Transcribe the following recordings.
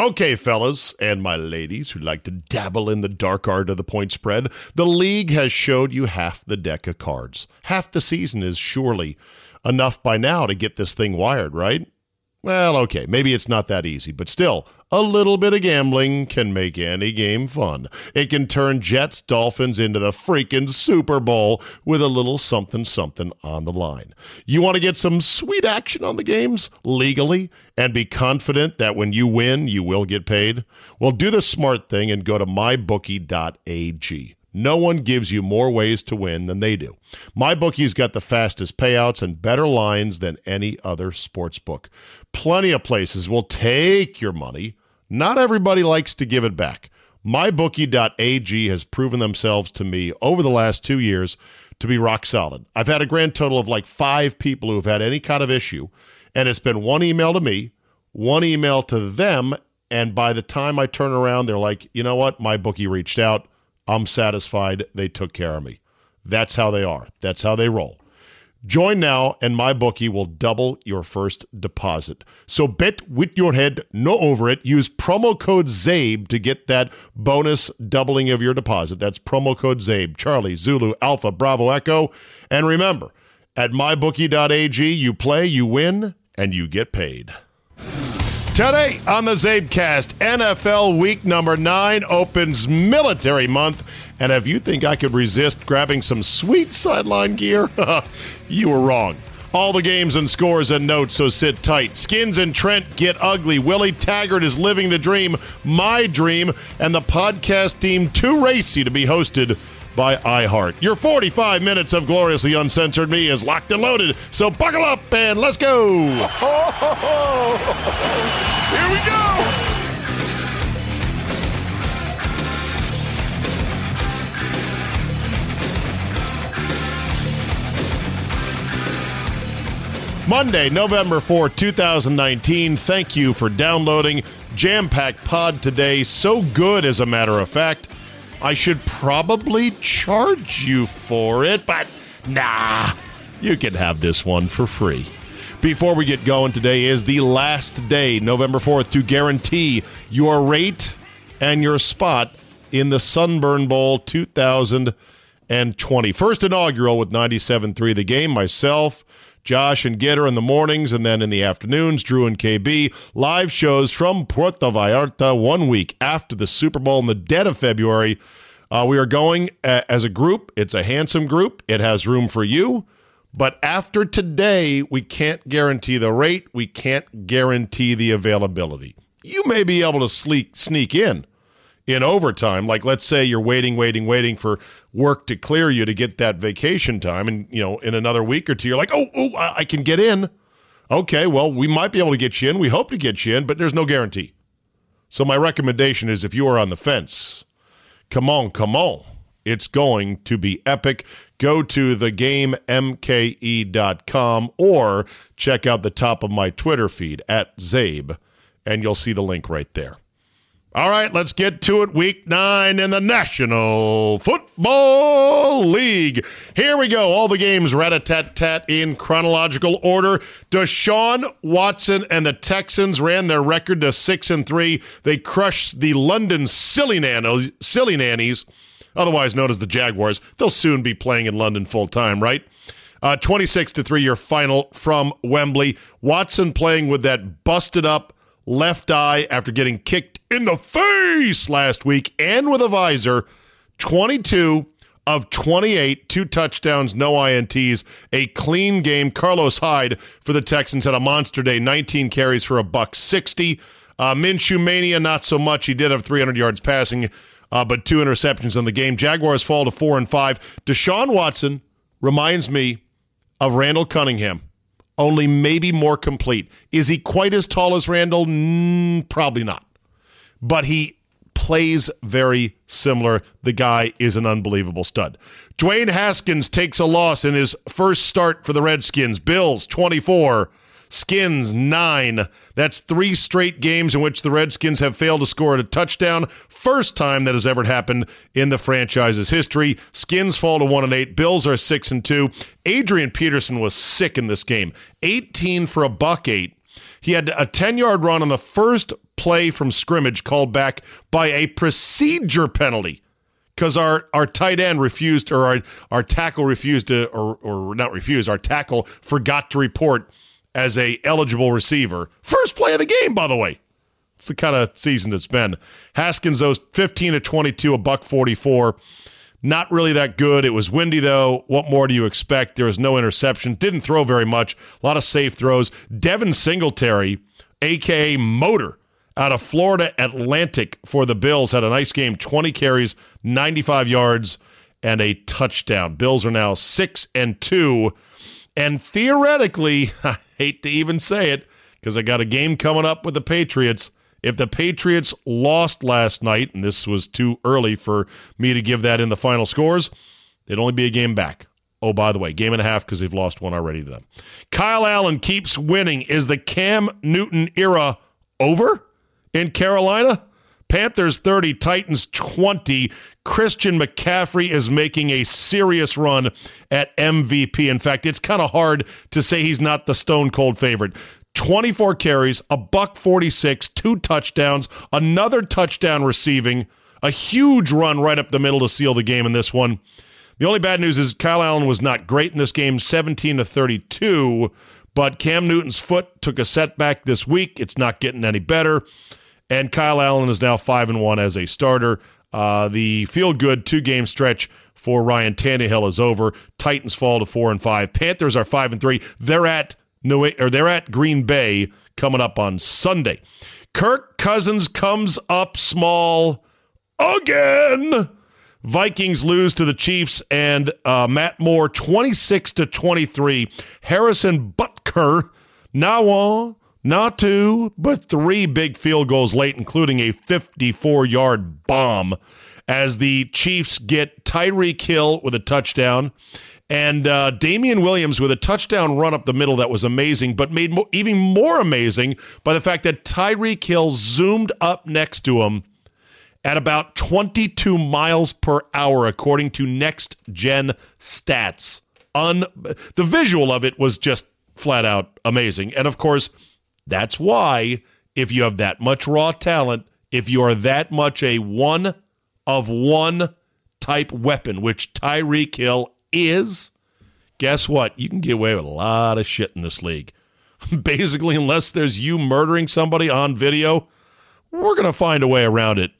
Okay, fellas, and my ladies who like to dabble in the dark art of the point spread, the league has showed you half the deck of cards. Half the season is surely enough by now to get this thing wired, right? Well, okay, maybe it's not that easy, but still, a little bit of gambling can make any game fun. It can turn Jets Dolphins into the freaking Super Bowl with a little something something on the line. You want to get some sweet action on the games legally and be confident that when you win, you will get paid? Well, do the smart thing and go to mybookie.ag. No one gives you more ways to win than they do. MyBookie's got the fastest payouts and better lines than any other sports book. Plenty of places will take your money. Not everybody likes to give it back. MyBookie.ag has proven themselves to me over the last two years to be rock solid. I've had a grand total of like five people who have had any kind of issue, and it's been one email to me, one email to them, and by the time I turn around, they're like, you know what? My bookie reached out. I'm satisfied they took care of me. That's how they are. That's how they roll. Join now, and my bookie will double your first deposit. So bet with your head, no over it. Use promo code CZABE to get that bonus doubling of your deposit. That's promo code CZABE, Charlie, Zulu, Alpha, Bravo, Echo. And remember, at mybookie.ag, you play, you win, and you get paid. Today on the Czabecast, NFL week number nine opens military month. And if you think I could resist grabbing some sweet sideline gear, you were wrong. All the games and scores and notes, so sit tight. Skins and Trent get ugly. Willie Taggart is living the dream, my dream, and the podcast team too racy to be hosted by iHeart. Your 45 minutes of gloriously uncensored me is locked and loaded, so buckle up and let's go. Here we go. Monday, November 4, 2019. Thank you for downloading Jam Pack Pod today. So good, as a matter of fact. I should probably charge you for it, but nah, you can have this one for free. Before we get going, today is the last day, November 4th, to guarantee your rate and your spot in the Sunburn Bowl 2020. First inaugural with 97.3 The Game. Myself, Josh and Gitter in the mornings, and then in the afternoons, Drew and KB. Live shows from Puerto Vallarta one week after the Super Bowl in the dead of February. Uh, we are going uh, as a group. It's a handsome group. It has room for you. But after today, we can't guarantee the rate. We can't guarantee the availability. You may be able to sleek, sneak in in overtime. Like, let's say you're waiting, waiting, waiting for work to clear you to get that vacation time. And, you know, in another week or two, you're like, oh, oh, I can get in. Okay, well, we might be able to get you in. We hope to get you in, but there's no guarantee. So, my recommendation is if you are on the fence, come on, come on. It's going to be epic. Go to thegamemke.com or check out the top of my Twitter feed at Czabe, and you'll see the link right there. All right, let's get to it. Week nine in the National Football League. Here we go. All the games rat a tat tat in chronological order. Deshaun Watson and the Texans ran their record to six and three. They crushed the London Silly Nannies, Silly Nannies, otherwise known as the Jaguars. They'll soon be playing in London full time, right? Uh, 26 to three, your final from Wembley. Watson playing with that busted up left eye after getting kicked in the face last week and with a visor. 22 of 28, two touchdowns, no INTs, a clean game. Carlos Hyde for the Texans had a monster day, 19 carries for a buck 60. Uh, Minshew Mania, not so much. He did have 300 yards passing, uh, but two interceptions in the game. Jaguars fall to four and five. Deshaun Watson reminds me of Randall Cunningham, only maybe more complete. Is he quite as tall as Randall? Mm, probably not. But he plays very similar. The guy is an unbelievable stud. Dwayne Haskins takes a loss in his first start for the Redskins. Bills 24, Skins 9. That's three straight games in which the Redskins have failed to score a touchdown. First time that has ever happened in the franchise's history. Skins fall to 1 and 8. Bills are 6 and 2. Adrian Peterson was sick in this game. 18 for a buck 8. He had a 10 yard run on the first play from scrimmage called back by a procedure penalty. Because our, our tight end refused or our, our tackle refused to or, or not refused our tackle forgot to report as a eligible receiver. First play of the game by the way. It's the kind of season it's been. Haskins those 15 to 22 a buck 44 not really that good. It was windy though. What more do you expect? There was no interception. Didn't throw very much. A lot of safe throws. Devin singletary aka motor out of Florida Atlantic for the Bills. Had a nice game 20 carries, 95 yards, and a touchdown. Bills are now 6 and 2. And theoretically, I hate to even say it because I got a game coming up with the Patriots. If the Patriots lost last night, and this was too early for me to give that in the final scores, it'd only be a game back. Oh, by the way, game and a half because they've lost one already to them. Kyle Allen keeps winning. Is the Cam Newton era over? In Carolina. Panthers 30, Titans 20. Christian McCaffrey is making a serious run at MVP. In fact, it's kind of hard to say he's not the stone cold favorite. 24 carries, a buck 46, two touchdowns, another touchdown receiving, a huge run right up the middle to seal the game in this one. The only bad news is Kyle Allen was not great in this game, 17 to 32, but Cam Newton's foot took a setback this week. It's not getting any better. And Kyle Allen is now 5 and 1 as a starter. Uh, the feel good two game stretch for Ryan Tannehill is over. Titans fall to 4 and 5. Panthers are 5 and 3. They're at New or they're at Green Bay coming up on Sunday. Kirk Cousins comes up small again. Vikings lose to the Chiefs and uh, Matt Moore 26 to 23. Harrison Butker now on not two, but three big field goals late, including a 54 yard bomb as the Chiefs get Tyreek Hill with a touchdown and uh, Damien Williams with a touchdown run up the middle that was amazing, but made mo- even more amazing by the fact that Tyreek Hill zoomed up next to him at about 22 miles per hour, according to Next Gen Stats. Un- the visual of it was just flat out amazing. And of course, that's why, if you have that much raw talent, if you are that much a one of one type weapon, which Tyreek Hill is, guess what? You can get away with a lot of shit in this league. Basically, unless there's you murdering somebody on video, we're going to find a way around it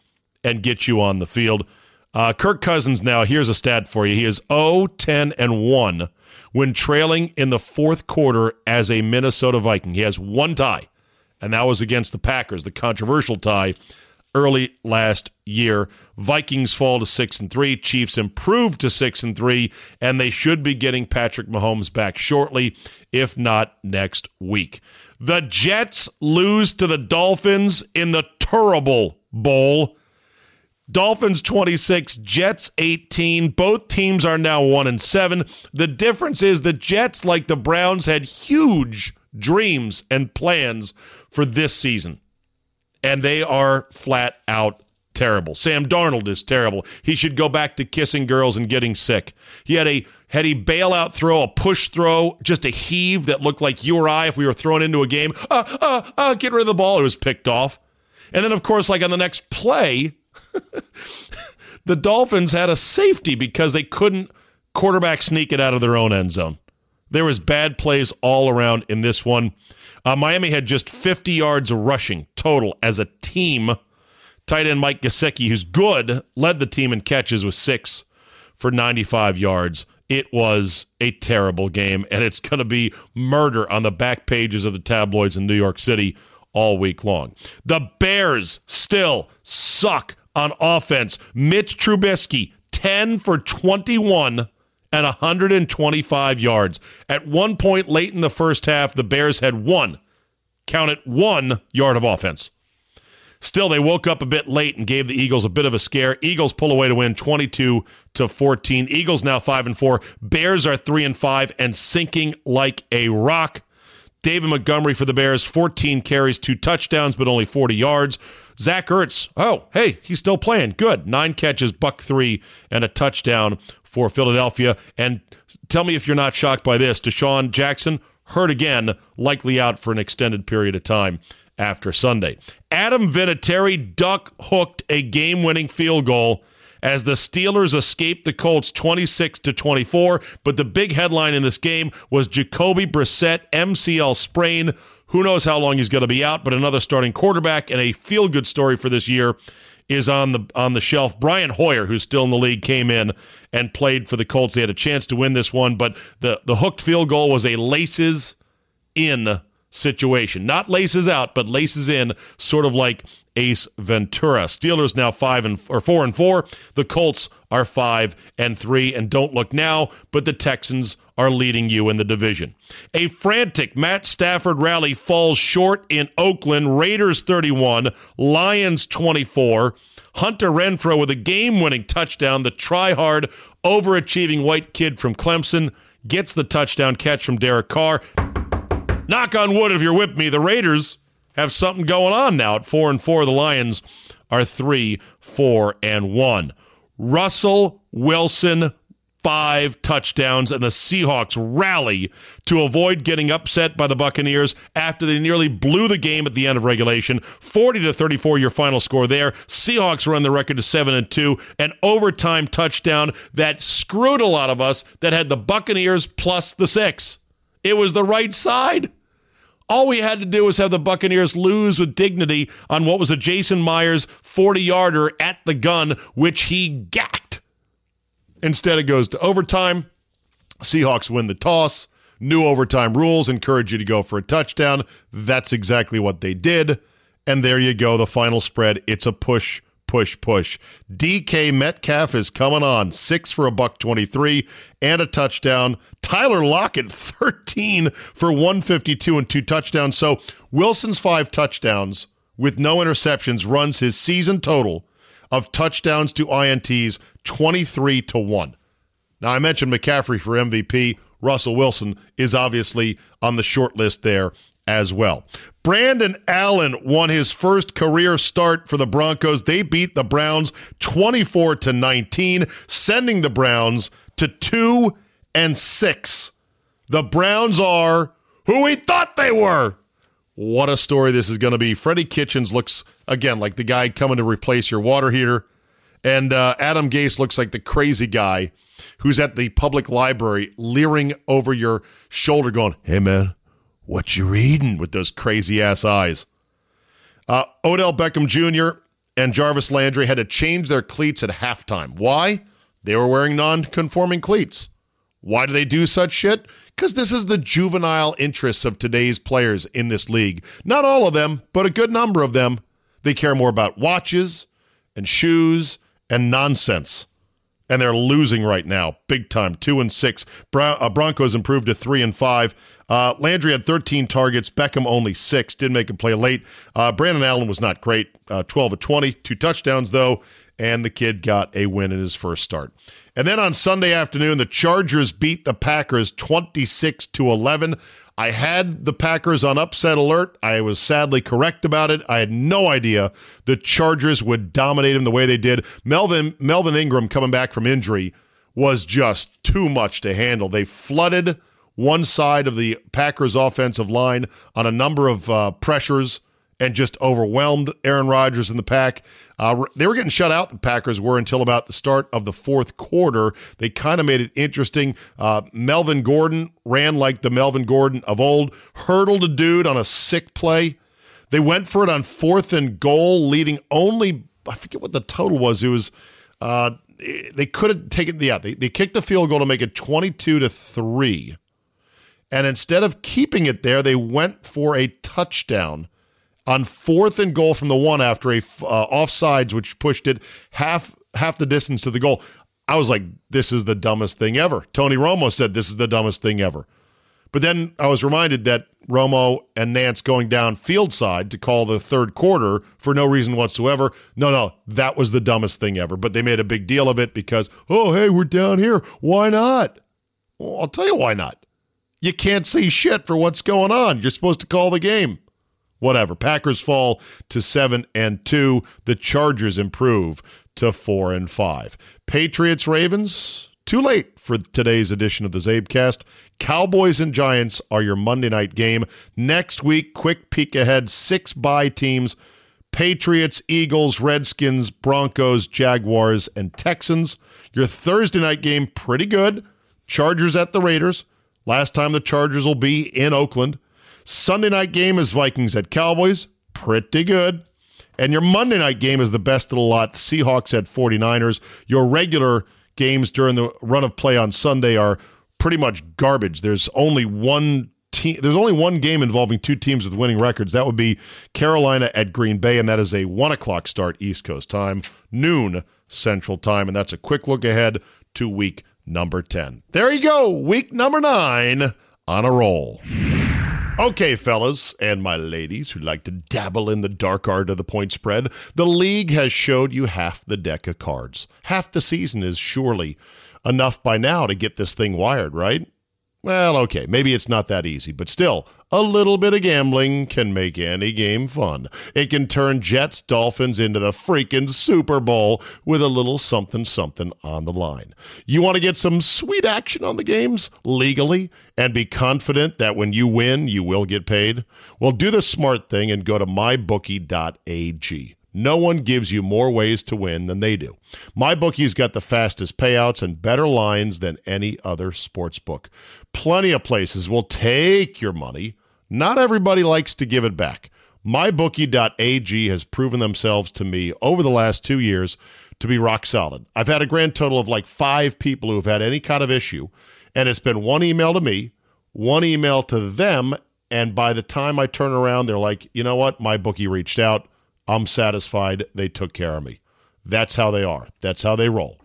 and get you on the field. Uh, Kirk Cousins now, here's a stat for you. He is 0 10 and 1 when trailing in the fourth quarter as a Minnesota Viking. He has one tie, and that was against the Packers, the controversial tie early last year. Vikings fall to 6 and 3, Chiefs improve to 6 and 3, and they should be getting Patrick Mahomes back shortly, if not next week. The Jets lose to the Dolphins in the Terrible Bowl. Dolphins 26, Jets 18. Both teams are now 1 and 7. The difference is the Jets like the Browns had huge dreams and plans for this season. And they are flat out terrible. Sam Darnold is terrible. He should go back to kissing girls and getting sick. He had a had a bailout throw, a push throw, just a heave that looked like you or I if we were thrown into a game. Uh, uh, uh, get rid of the ball. It was picked off. And then, of course, like on the next play, the Dolphins had a safety because they couldn't quarterback sneak it out of their own end zone. There was bad plays all around in this one. Uh, Miami had just 50 yards rushing total as a team. Tight end Mike Gesicki, who's good, led the team in catches with six for 95 yards. It was a terrible game, and it's going to be murder on the back pages of the tabloids in New York City all week long. The Bears still suck on offense. Mitch Trubisky, 10 for 21 and 125 yards. At one point late in the first half, the Bears had one, count it, one yard of offense. Still, they woke up a bit late and gave the Eagles a bit of a scare. Eagles pull away to win 22 to 14. Eagles now 5 and 4. Bears are 3 and 5 and sinking like a rock. David Montgomery for the Bears, 14 carries, two touchdowns, but only 40 yards. Zach Ertz, oh, hey, he's still playing. Good. Nine catches, buck three, and a touchdown for Philadelphia. And tell me if you're not shocked by this. DeSean Jackson, hurt again, likely out for an extended period of time after Sunday. Adam Vinatieri duck hooked a game winning field goal as the Steelers escaped the Colts 26 to 24. But the big headline in this game was Jacoby Brissett MCL sprain. Who knows how long he's going to be out? But another starting quarterback and a feel good story for this year is on the on the shelf. Brian Hoyer, who's still in the league, came in and played for the Colts. They had a chance to win this one, but the the hooked field goal was a laces in situation. Not laces out, but laces in, sort of like Ace Ventura. Steelers now five and or four and four. The Colts are five and three. And don't look now, but the Texans are leading you in the division. A frantic Matt Stafford rally falls short in Oakland. Raiders 31, Lions 24. Hunter Renfrow with a game-winning touchdown. The try-hard, overachieving white kid from Clemson gets the touchdown catch from Derek Carr knock on wood if you're with me, the Raiders have something going on now at four and four. The Lions are three, four, and one. Russell Wilson, five touchdowns, and the Seahawks rally to avoid getting upset by the Buccaneers after they nearly blew the game at the end of regulation. 40 to 34, your final score there. Seahawks run the record to 7 and 2, an overtime touchdown that screwed a lot of us that had the Buccaneers plus the six. It was the right side. All we had to do was have the Buccaneers lose with dignity on what was a Jason Myers 40 yarder at the gun, which he gacked. Instead, it goes to overtime. Seahawks win the toss. New overtime rules encourage you to go for a touchdown. That's exactly what they did. And there you go, the final spread. It's a push push, push. DK Metcalf is coming on. Six for a buck 23 and a touchdown. Tyler Lockett, 13 for 152 and two touchdowns. So Wilson's five touchdowns with no interceptions runs his season total of touchdowns to INTs 23 to 1. Now, I mentioned McCaffrey for MVP. Russell Wilson is obviously on the short list there as well. Brandon Allen won his first career start for the Broncos. They beat the Browns 24 to 19, sending the Browns to 2 and 6. The Browns are who we thought they were. What a story this is going to be. Freddie Kitchens looks again like the guy coming to replace your water heater. And uh, Adam Gase looks like the crazy guy who's at the public library leering over your shoulder, going, Hey, man, what you reading with those crazy ass eyes? Uh, Odell Beckham Jr. and Jarvis Landry had to change their cleats at halftime. Why? They were wearing non conforming cleats. Why do they do such shit? Because this is the juvenile interests of today's players in this league. Not all of them, but a good number of them. They care more about watches and shoes and nonsense and they're losing right now, big time. Two and six. Bron- uh, Broncos improved to three and five. Uh, Landry had 13 targets. Beckham only six. Didn't make a play late. Uh, Brandon Allen was not great. Uh, 12 of 20, two touchdowns though, and the kid got a win in his first start. And then on Sunday afternoon, the Chargers beat the Packers 26 to 11. I had the Packers on upset alert. I was sadly correct about it. I had no idea the Chargers would dominate them the way they did. Melvin Melvin Ingram coming back from injury was just too much to handle. They flooded one side of the Packers offensive line on a number of uh, pressures and just overwhelmed Aaron Rodgers and the pack. Uh, they were getting shut out, the Packers were, until about the start of the fourth quarter. They kind of made it interesting. Uh, Melvin Gordon ran like the Melvin Gordon of old, hurdled a dude on a sick play. They went for it on fourth and goal, leading only, I forget what the total was. It was, uh, they could have taken, yeah, they, they kicked a field goal to make it 22 to 3. And instead of keeping it there, they went for a touchdown on fourth and goal from the one after a uh, offsides, which pushed it half half the distance to the goal. I was like, this is the dumbest thing ever. Tony Romo said this is the dumbest thing ever. But then I was reminded that Romo and Nantz going down field side to call the third quarter for no reason whatsoever. No, no, that was the dumbest thing ever. But they made a big deal of it because, oh, hey, we're down here. Why not? Well, I'll tell you why not. You can't see shit for what's going on. You're supposed to call the game whatever. Packers fall to 7 and 2. The Chargers improve to 4 and 5. Patriots Ravens too late for today's edition of the Czabecast. Cowboys and Giants are your Monday night game. Next week, quick peek ahead, six bye teams. Patriots, Eagles, Redskins, Broncos, Jaguars, and Texans. Your Thursday night game, pretty good. Chargers at the Raiders. Last time the Chargers will be in Oakland. Sunday night game is Vikings at Cowboys. Pretty good. And your Monday night game is the best of the lot. Seahawks at 49ers. Your regular games during the run of play on Sunday are pretty much garbage. There's only one team there's only one game involving two teams with winning records. That would be Carolina at Green Bay, and that is a one o'clock start East Coast time, noon Central Time. And that's a quick look ahead to week number 10. There you go, week number nine on a roll. Okay, fellas and my ladies who like to dabble in the dark art of the point spread, the league has showed you half the deck of cards. Half the season is surely enough by now to get this thing wired, right? Well, okay, maybe it's not that easy, but still, a little bit of gambling can make any game fun. It can turn Jets Dolphins into the freaking Super Bowl with a little something something on the line. You want to get some sweet action on the games legally and be confident that when you win, you will get paid? Well, do the smart thing and go to mybookie.ag. No one gives you more ways to win than they do. MyBookie's got the fastest payouts and better lines than any other sports book. Plenty of places will take your money. Not everybody likes to give it back. MyBookie.ag has proven themselves to me over the last two years to be rock solid. I've had a grand total of like five people who have had any kind of issue, and it's been one email to me, one email to them, and by the time I turn around, they're like, you know what? My bookie reached out I'm satisfied they took care of me. That's how they are. That's how they roll.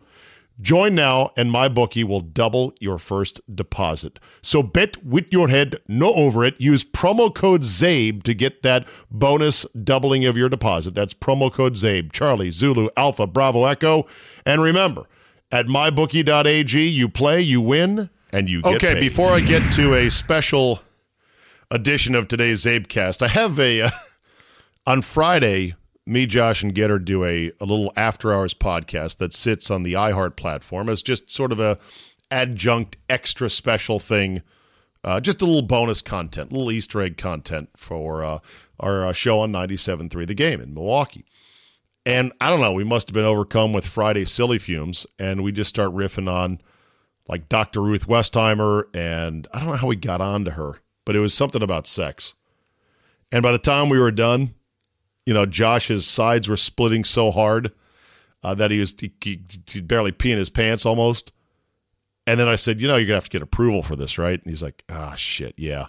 Join now, and my bookie will double your first deposit. So bet with your head, no over it. Use promo code CZABE to get that bonus doubling of your deposit. That's promo code CZABE, Charlie, Zulu, Alpha, Bravo, Echo. And remember, at mybookie.ag, you play, you win, and you get Okay, paid. before I get to a special edition of today's Czabecast, I have a. Uh, on Friday, me, Josh, and Gitter do a, a little after hours podcast that sits on the iHeart platform as just sort of a adjunct extra special thing. Uh, just a little bonus content, little Easter egg content for uh, our uh, show on 97.3 The Game in Milwaukee. And I don't know, we must have been overcome with Friday silly fumes, and we just start riffing on like Dr. Ruth Westheimer, and I don't know how we got on to her, but it was something about sex. And by the time we were done, you know, Josh's sides were splitting so hard uh, that he was he, he, he barely peeing his pants almost. And then I said, you know, you're gonna have to get approval for this, right? And he's like, ah, shit, yeah.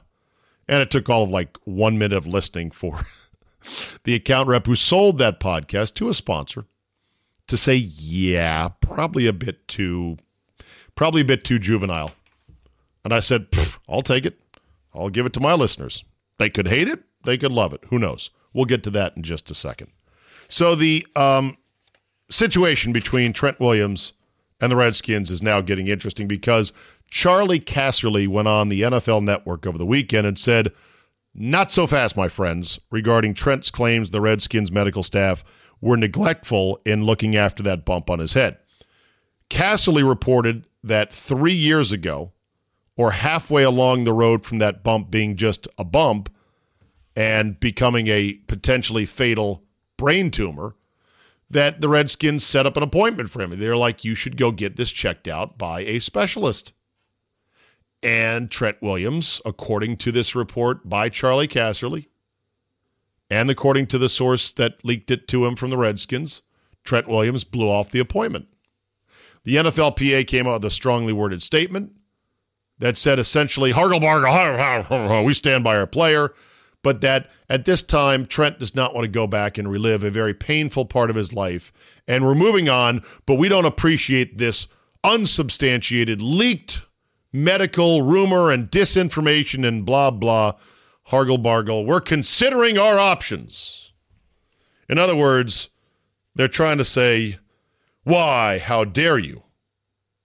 And it took all of like one minute of listening for the account rep who sold that podcast to a sponsor to say, yeah, probably a bit too, probably a bit too juvenile. And I said, I'll take it. I'll give it to my listeners. They could hate it. They could love it. Who knows? We'll get to that in just a second. So the um, situation between Trent Williams and the Redskins is now getting interesting because Charley Casserly went on the NFL Network over the weekend and said, "Not so fast, my friends," regarding Trent's claims the Redskins medical staff were neglectful in looking after that bump on his head. Casserly reported that three years ago, or halfway along the road from that bump being just a bump, and becoming a potentially fatal brain tumor that the Redskins set up an appointment for him. They're like, you should go get this checked out by a specialist. And Trent Williams, according to this report by Charley Casserly, and according to the source that leaked it to him from the Redskins, Trent Williams blew off the appointment. The NFLPA came out with a strongly worded statement that said essentially, Hargelbarger, we stand by our player, but that at this time, Trent does not want to go back and relive a very painful part of his life. And we're moving on, but we don't appreciate this unsubstantiated, leaked medical rumor and disinformation and blah, blah. Hargelbargle, we're considering our options. In other words, they're trying to say, why? How dare you?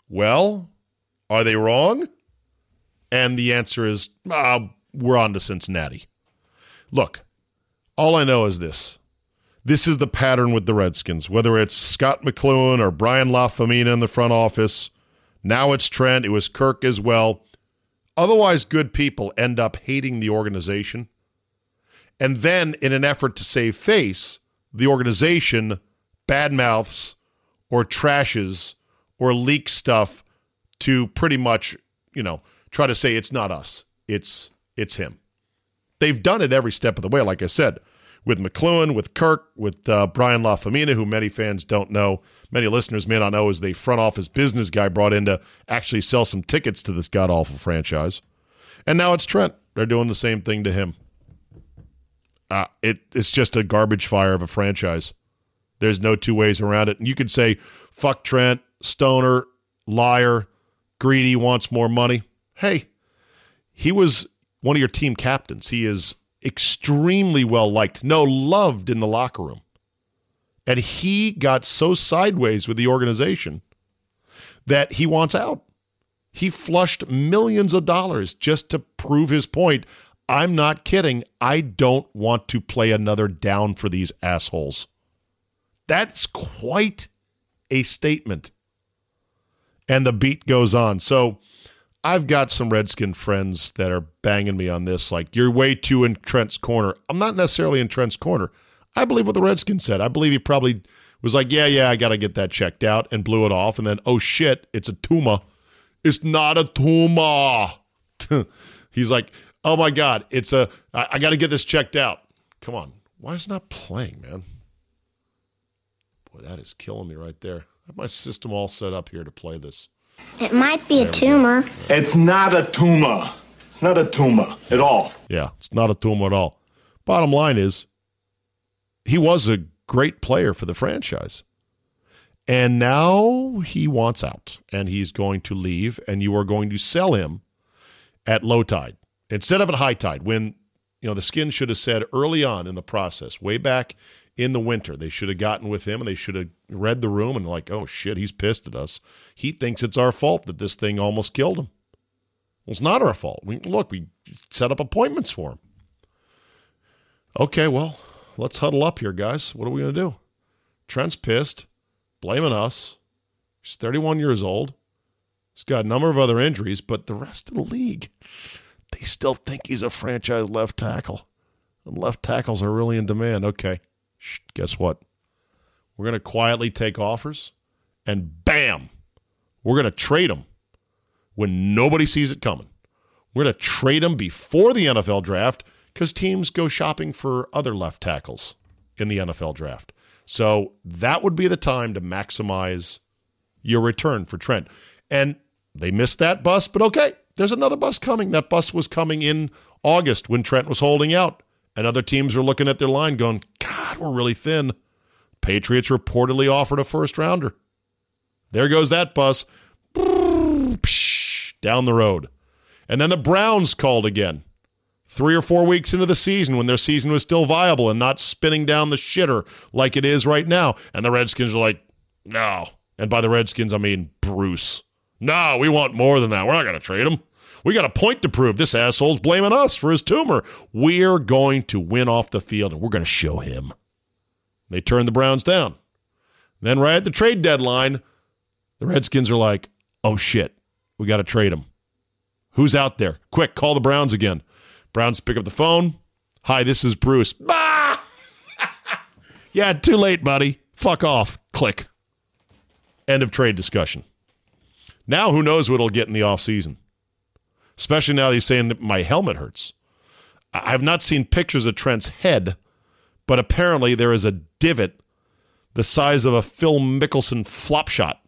Well, are they wrong? And the answer is, uh, we're on to Cincinnati. Look, all I know is this. This is the pattern with the Redskins, whether it's Scott McCloughan or Brian LaFemina in the front office. Now it's Trent. It was Kirk as well. Otherwise, good people end up hating the organization. And then, in an effort to save face, the organization badmouths or trashes or leaks stuff to pretty much, you know, try to say it's not us. It's it's him. They've done it every step of the way, like I said, with McCloughan, with Kirk, with uh, Brian LaFemina, who many fans don't know, many listeners may not know, is the front office business guy brought in to actually sell some tickets to this god awful franchise. And now it's Trent. They're doing the same thing to him. Uh, it, it's just a garbage fire of a franchise. There's no two ways around it. And you could say, fuck Trent, stoner, liar, greedy, wants more money. Hey, he was one of your team captains. He is extremely well liked, no, loved in the locker room. And he got so sideways with the organization that he wants out. He flushed millions of dollars just to prove his point. I'm not kidding. I don't want to play another down for these assholes. That's quite a statement. And the beat goes on. So I've got some Redskin friends that are banging me on this, like, you're way too in Trent's corner. I'm not necessarily in Trent's corner. I believe what the Redskins said. I believe he probably was like, yeah, yeah, I got to get that checked out and blew it off. And then, oh shit, it's a tumor. It's not a tumor. He's like, oh my God, it's a, I, I got to get this checked out. Come on. Why is it not playing, man? Boy, that is killing me right there. I have my system all set up here to play this. It might be a tumor. It's not a tumor. It's not a tumor at all. Yeah, it's not a tumor at all. Bottom line is, he was a great player for the franchise. And now he wants out and he's going to leave, and you are going to sell him at low tide instead of at high tide when you know the skin should have said early on in the process way back in the winter. They should have gotten with him and they should have read the room and like, oh shit, he's pissed at us. He thinks it's our fault that this thing almost killed him. Well, it's not our fault. We look, we set up appointments for him. Okay, well, let's huddle up here, guys. What are we gonna do? Trent's pissed, blaming us. He's 31 years old. He's got a number of other injuries, but the rest of the league, they still think he's a franchise left tackle. And left tackles are really in demand. Okay guess what? We're going to quietly take offers and bam, we're going to trade them when nobody sees it coming. We're going to trade them before the NFL draft because teams go shopping for other left tackles in the NFL draft. So that would be the time to maximize your return for Trent. And they missed that bus, but okay, there's another bus coming. That bus was coming in August when Trent was holding out. And other teams are looking at their line going, God, we're really thin. Patriots reportedly offered a first rounder. There goes that bus. Down the road. And then the Browns called again. Three or four weeks into the season when their season was still viable and not spinning down the shitter like it is right now. And the Redskins are like, no. And by the Redskins, I mean Bruce. No, we want more than that. We're not going to trade him. We got a point to prove. This asshole's blaming us for his tumor. We're going to win off the field and we're going to show him. They turned the Browns down. Then, right at the trade deadline, the Redskins are like, oh shit, we got to trade him. Who's out there? Quick, call the Browns again. Browns pick up the phone. Hi, this is Bruce. Bah! yeah, too late, buddy. Fuck off. Click. End of trade discussion. Now, who knows what he'll get in the offseason? Especially now he's saying that my helmet hurts. I have not seen pictures of Trent's head, but apparently there is a divot the size of a Phil Mickelson flop shot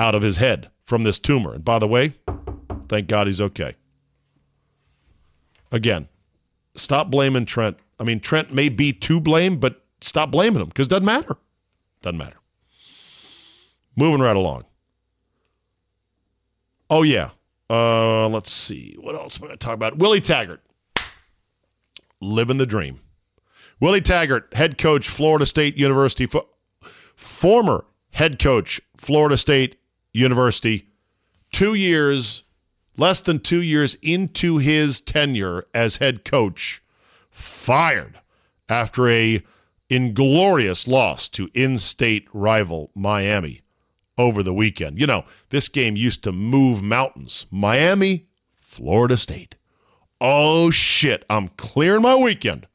out of his head from this tumor. And by the way, thank God he's okay. Again, stop blaming Trent. I mean, Trent may be to blame, but stop blaming him because it doesn't matter. Doesn't matter. Moving right along. Oh, yeah. Uh, let's see. What else am I going to talk about? Willie Taggart. Living the dream. Willie Taggart, head coach, Florida State University, fo- former head coach, Florida State University, two years, less than two years into his tenure as head coach, fired after a inglorious loss to in-state rival Miami over the weekend. You know, this game used to move mountains. Miami, Florida State. Oh shit, I'm clearing my weekend.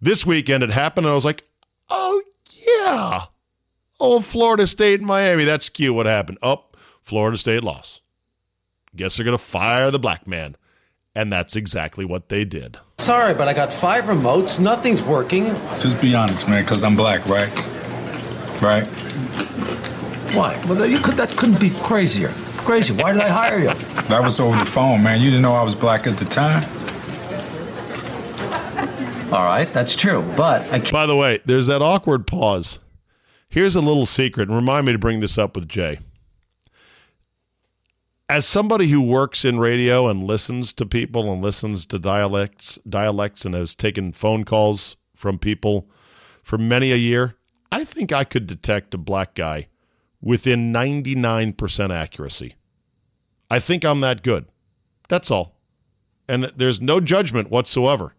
This weekend it happened and I was like, "Oh yeah. Old Florida State and Miami. That's cute what happened. Up, oh, Florida State lost. Guess they're going to fire the black man. And that's exactly what they did. Sorry, but I got five remotes. Nothing's working. Just be honest, man, because I'm black, right? Right? Why? Well, you could, that couldn't be crazier. Crazy. Why did I hire you? That was over the phone, man. You didn't know I was black at the time. All right, that's true. But I can't. By the way, there's that awkward pause. Here's a little secret, and remind me to bring this up with Jay. As somebody who works in radio and listens to people and listens to dialects, dialects, and has taken phone calls from people for many a year, I think I could detect a black guy within 99% accuracy. I think I'm that good. That's all. And there's no judgment whatsoever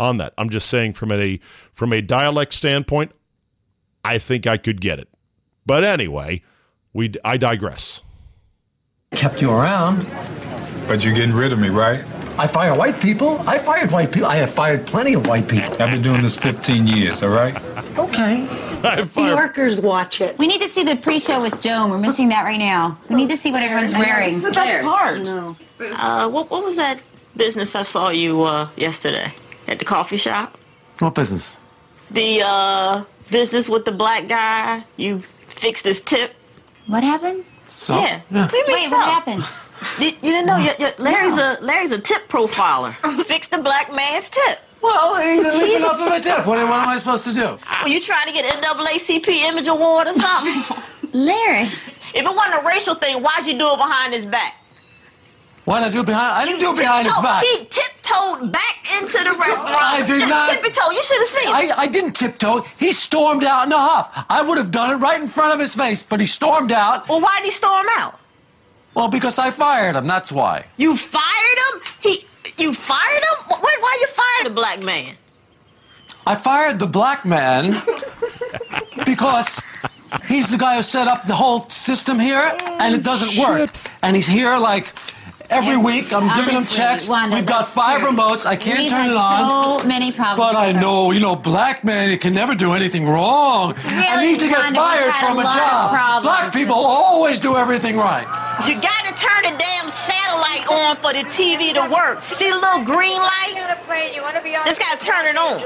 on that. I'm just saying from a from a dialect standpoint, I think I could get it. But anyway, we I digress. Kept you around. But you're getting rid of me, right? I fire white people. I fired white people. I have fired plenty of white people. I've been doing this 15 years, all right? Okay. I New fired- Yorkers watch it. We need to see the pre-show with Joan. We're missing that right now. We need to see what everyone's wearing. This is the best part. No. Uh, what, what was that business I saw you uh, yesterday at the coffee shop? What business? The uh, business with the black guy. You fixed his tip. What happened? So, yeah. What do you mean Wait, so? what happened? You, you didn't know? you you Larry's a Larry's a tip profiler. Fix the black man's tip. Well, he didn't leave enough of a tip. What, what am I supposed to do? Were you trying to get an NAACP image award or something? Larry. if it wasn't a racial thing, why'd you do it behind his back? Why did I do it behind? I didn't do it behind his back. He tiptoed back into the restaurant. I did Just not- Tiptoe. You should have seen. it. I, I didn't tiptoe. He stormed out in a huff. I would have done it right in front of his face, but he stormed out. well, why'd he storm out? Well, because I fired him. That's why. You fired him? He, you fired him? Why, why you fired the black man? I fired the black man because he's the guy who set up the whole system here, and it doesn't work. And he's here like every week. I'm giving him checks. Wanda, We've got five true. remotes. I can't We've turn had it on. So many problems. But I know, you know, black man, you can never do anything wrong. and Really, he's to get Wanda, we've fired had a from a, job. Black people always do everything right. You got to turn the damn satellite on for the TV to work. See the little green light? Just got to turn it on.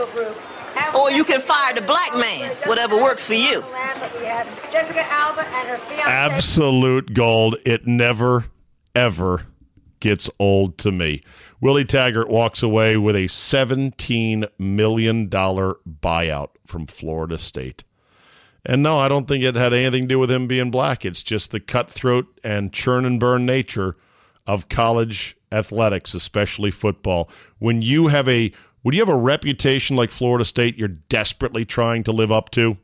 Or you can fire the black man, whatever works for you. Absolute gold. It never, ever gets old to me. Willie Taggart walks away with a $17 million buyout from Florida State. And no, I don't think it had anything to do with him being black. It's just the cutthroat and churn and burn nature of college athletics, especially football. When you have a when you have a reputation like Florida State, you're desperately trying to live up to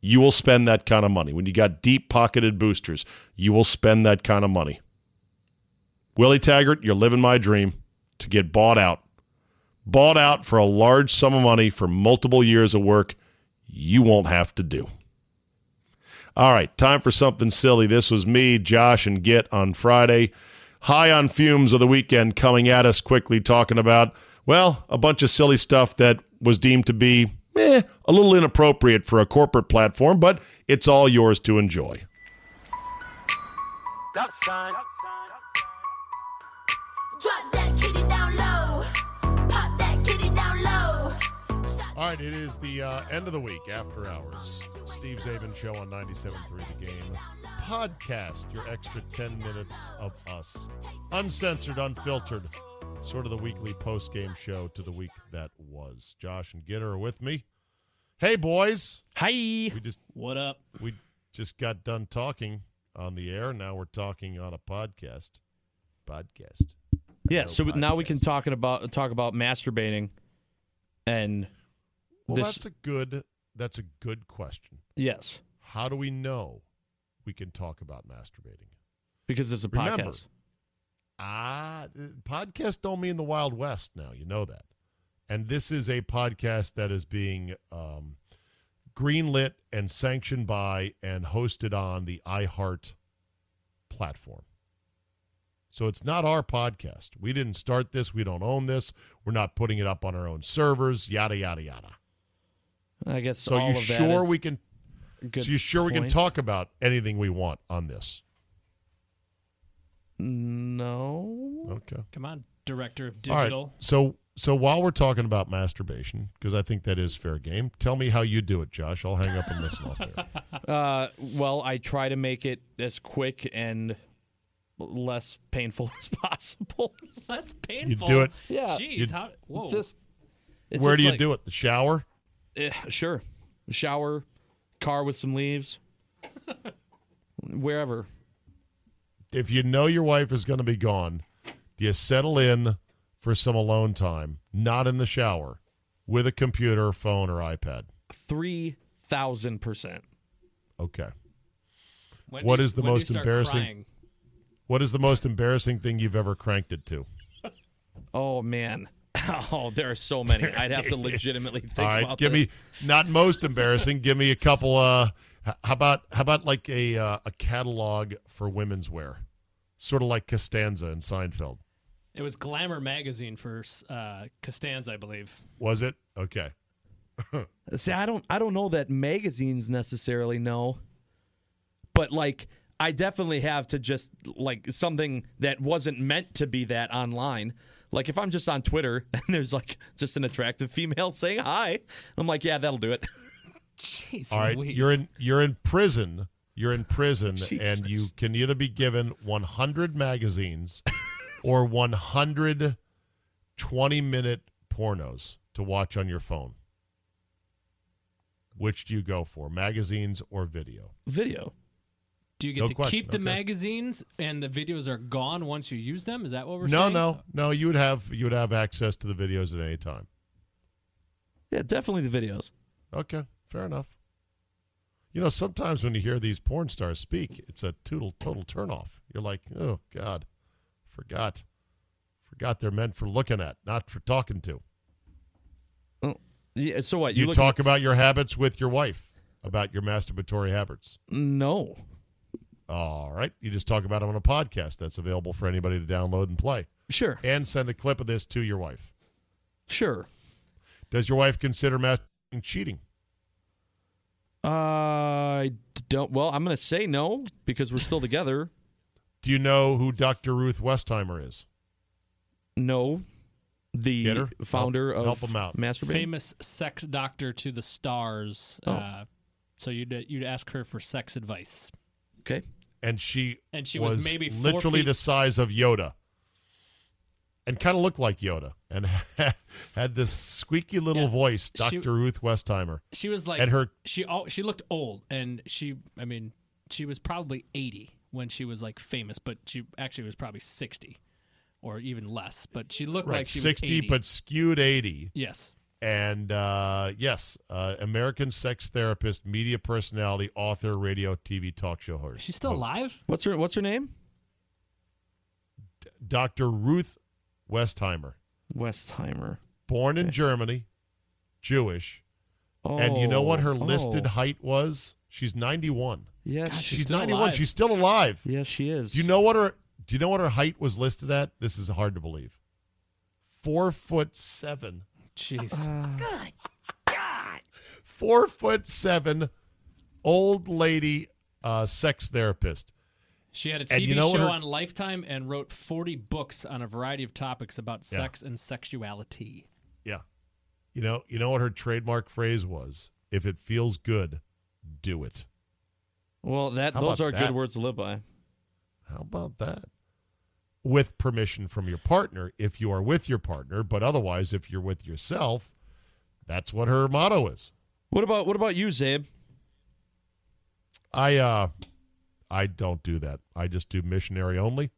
you will spend that kind of money. When you got deep pocketed boosters, you will spend that kind of money. Willie Taggart, you're living my dream to get bought out. Bought out for a large sum of money for multiple years of work you won't have to do. All right, time for something silly. This was me, Josh, and Git on Friday. High on fumes of the weekend coming at us quickly, talking about Well, a bunch of silly stuff that was deemed to be eh, a little inappropriate for a corporate platform, but it's all yours to enjoy. Drop that kitty down All right, it is the uh, end of the week, after hours. Steve Czaban Show on 97.3 The Game. Podcast your extra 10 minutes of us. Uncensored, unfiltered. Sort of the weekly post game show to the week that was. Josh and Gitter are with me. Hey, boys. Hi. We just What up? we just got done talking on the air. Now we're talking on a podcast. Podcast. Yeah, No so now we can talk about talk about masturbating and Well, this that's a good. That's a good question. yes, How do we know we can talk about masturbating? because it's a Remember, podcast. Ah, uh, podcasts don't mean the Wild West now. You know that. And this is a podcast that is being um, greenlit and sanctioned by and hosted on the iHeart platform. So it's not our podcast. We didn't start this. We don't own this. We're not putting it up on our own servers. Yada yada yada. I guess So all you of sure is we can? good So you sure we can talk about anything we want on this? No. Okay. Come on, director of All right. digital. So so while we're talking about masturbation, because I think that is fair game, tell me how you do it, Josh. I'll hang up and listen off air. Uh, well, I try to make it as quick and less painful as possible. That's painful. You do it- Yeah. Jeez, You'd- how? Whoa. Just it's Where just do you like- do it? The shower? Eh, sure. Shower, car with some leaves, wherever. If you know your wife is going to be gone, do you settle in for some alone time, not in the shower, with a computer, phone, or iPad? Three thousand percent. Okay. When what do you- is the when do you most embarrassing? crying? What is the most embarrassing thing you've ever cranked it to? Oh man. Oh, there are so many. I'd have to legitimately think All right, about give this. me not most embarrassing. give me a couple. Uh, how about how about like a uh, a catalog for women's wear, sort of like Costanza and Seinfeld. It was Glamour magazine for uh, Costanza, I believe. Was it okay? See, I don't I don't know that magazines necessarily know. But like I definitely have to just like something that wasn't meant to be that online. Like if I'm just on Twitter and there's like just an attractive female saying hi, I'm like, yeah, that'll do it. Jeez, All right, Louise. you're in you're in prison. You're in prison, and you can either be given 100 magazines or 100 20 minute pornos to watch on your phone. Which do you go for, magazines or video? Video. Do you get No to question, keep the okay. magazines and the videos are gone once you use them? Is that what we're No, saying? no, no. no. You would have you would have access to the videos at any time. Yeah, definitely the videos. Okay, fair enough. You know, sometimes when you hear these porn stars speak, it's a total total turnoff. You're like, oh God, forgot, forgot they're meant for looking at, not for talking to. Oh, yeah, so what? You, look talk about your habits with your wife, about your masturbatory habits. No. All right, you just talk about them on a podcast that's available for anybody to download and play. Sure. And send a clip of this to your wife. Sure. Does your wife consider masturbating cheating? I don't. Well, I'm going to say no because we're still together. Do you know who Dr. Ruth Westheimer is? No. The Get her? founder Help- of help 'em out. Masturbating. Famous sex doctor to the stars. Oh. Uh, so you'd you'd ask her for sex advice. Okay. And she And she was maybe four literally feet- the size of Yoda, and kind of looked like Yoda, and had this squeaky little Yeah. voice, Dr. Ruth Westheimer. She was like and her she she looked old and she I mean she was probably 80 when she was like famous but she actually was probably 60 or even less but she looked right like she sixty, was 80. but skewed eighty. yes And uh, yes, uh, American sex therapist, media personality, author, radio, TV, talk show host. she's still host. alive What's her What's her name? Dr. Ruth Westheimer, Westheimer. born in Germany, Jewish, Oh, and you know what her Oh, listed oh. height was? She's ninety-one. Yeah, God, she's, she's She's 91. alive. She's still alive. yeah, she is. Do you know what her Do you know what her height was listed at? This is hard to believe. four foot seven. Jeez. Good. God. Four foot seven, old lady, uh, sex therapist. She had a TV you know show her- on Lifetime and wrote 40 books on a variety of topics about Yeah. sex and sexuality. Yeah. You know, you know what her trademark phrase was? If it feels good, do it. Well, that How those about are that? good words to live by. How about that? With permission from your partner, if you are with your partner, but otherwise, if you're with yourself, that's what her motto is. What about what about you, Czabe? I uh I don't do that. I just do missionary only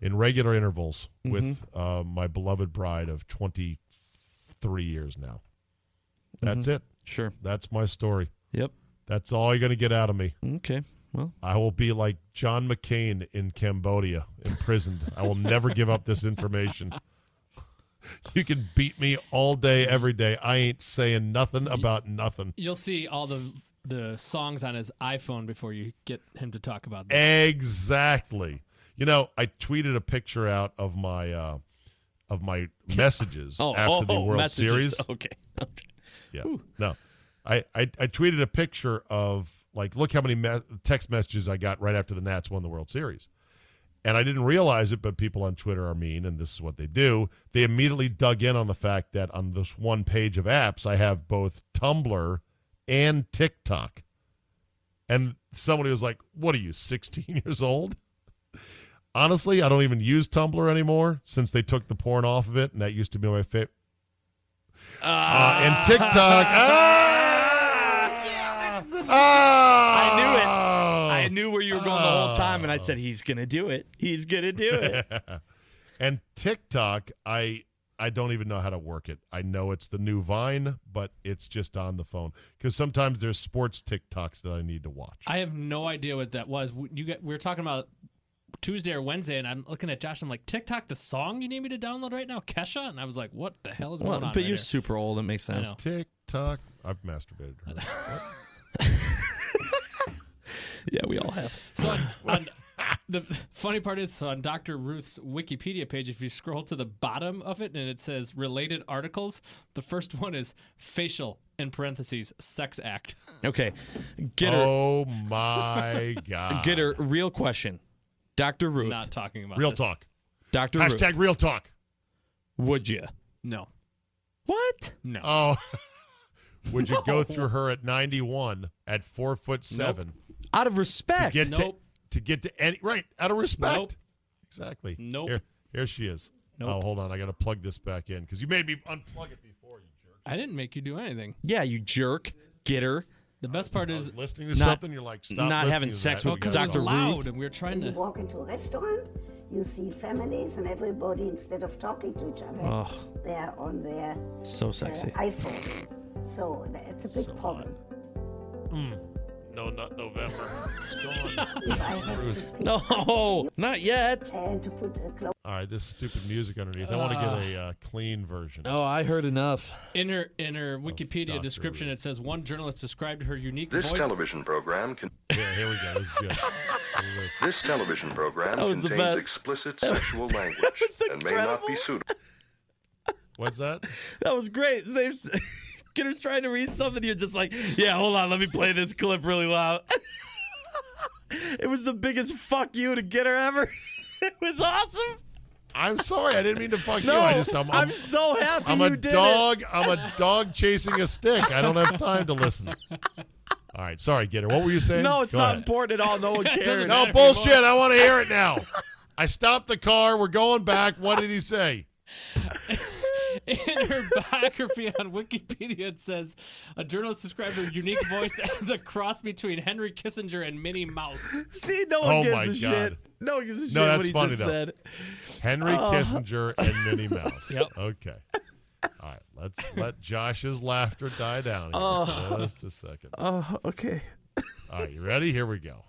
in regular intervals with uh, my beloved bride of 23 years now. That's it. Sure. That's my story. Yep. That's all you're going to get out of me. Okay. Well, I will be like John McCain in Cambodia, imprisoned. I will never give up this information. You can beat me all day, every day. I ain't saying nothing about nothing. You'll see all the the songs on his iPhone before you get him to talk about that. Exactly. You know, I tweeted a picture out of my uh, of my messages oh, after oh, the World messages. Series. Okay. Okay. Yeah. No. I, I I tweeted a picture of like look how many me- text messages I got right after the Nats won the World Series. And I didn't realize it, but people on Twitter are mean, and this is what they do. They immediately dug in on the fact that on this one page of apps, I have both Tumblr and TikTok. And somebody was like, What are you, 16 years old? Honestly, I don't even use Tumblr anymore since they took the porn off of it, and that used to be my favorite. Uh, and TikTok. Ah! I knew it. Oh. I knew where you were going the whole time, and I said he's gonna do it. He's gonna do it. and TikTok, I I don't even know how to work it. I know it's the new Vine, but it's just on the phone because sometimes there's sports TikToks that I need to watch. I have no idea what that was. You get, we were talking about Tuesday or Wednesday, and I'm looking at Josh. I'm like, TikTok, the song you need me to download right now, Kesha, and I was like, what the hell is well, going on? but right you're here? super old. It makes sense. TikTok. I've masturbated. Her. Yeah, we all have. So on, on, the funny part is, so on Dr. Ruth's Wikipedia page, if you scroll to the bottom of it and it says related articles, the first one is facial in parentheses sex act. Okay, Gitter. Oh my god! Get her. Real question, Doctor Ruth. Not talking about Real this. talk. Doctor Hashtag Ruth. real talk. Would you? No, What? no. Oh, would you go through her at 91 at four foot seven Out of to respect. get Nope. to to get to any right out of respect? Nope. Exactly. Nope. Here, here she is. Nope. Oh, hold on. I got to plug this back in because you made me unplug it before. You jerk. I didn't make you do anything. yeah, you jerk. Get her. The best part is listening to Not- something. You're like, stop not having to sex that. with We because gotta it was Dr. go. Ruth. loud and we are trying You to. walk into a restaurant, you see families and everybody, instead of talking to each other, Oh, they're on their so uh, sexy. iPhone. So it's a big So problem. No, not November. It's gone. If I have to pick No, not yet. and to put a close All right, this stupid music underneath. I want to get a uh, clean version. Oh, I heard enough. In her in her Wikipedia description, Ruth. it says one journalist described her unique This voice. television program can. Yeah, here we go. This is good. This. This television program That the contains best. explicit sexual language and may not be suitable. What's that? That was great. Czabe's- Gitter's trying to read something. You're just like, yeah, hold on. Let me play this clip really loud. it was the biggest fuck you to Gitter ever. it was awesome. I'm sorry. I didn't mean to fuck No, you. I just I'm, I'm, I'm, so happy I'm you a did dog. I'm a dog chasing a stick. I don't have time to listen. All right, sorry, Gitter. What were you saying? No, it's Go not ahead. important at all. No one cares. No bullshit. anymore. I want to hear it now. I stopped the car. We're going back. What did he say? In her biography on Wikipedia, it says a journalist described her unique voice as a cross between Henry Kissinger and Minnie Mouse. See, no one Oh gives my a God. shit. No one gives a shit No, that's what he funny, just though. said. Henry Oh. Kissinger and Minnie Mouse. Yep. Okay. All right. Let's let Josh's laughter die down. Here. Oh. Just a second. Oh, okay. All right, you ready? Here we go.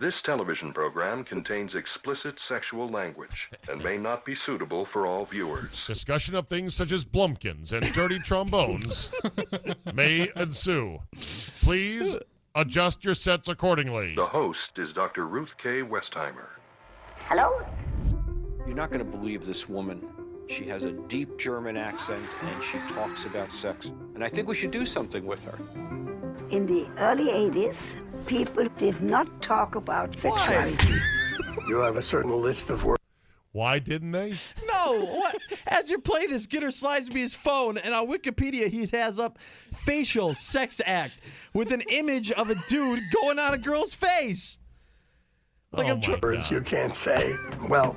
This television program contains explicit sexual language and may not be suitable for all viewers. Discussion of things such as blumpkins and dirty trombones may ensue. Please adjust your sets accordingly. The host is Dr. Ruth K. Westheimer. Hello? You're not going to believe this woman. She has a deep German accent and she talks about sex. And I think we should do something with her. In the early 80s, people did not talk about sexuality. You have a certain list of words. Why didn't they? No, what? As you play this, Gitter slides me his phone, and on Wikipedia he has up facial sex act with an image of a dude going on a girl's face. Like oh I'm tr- words you can't say. Well,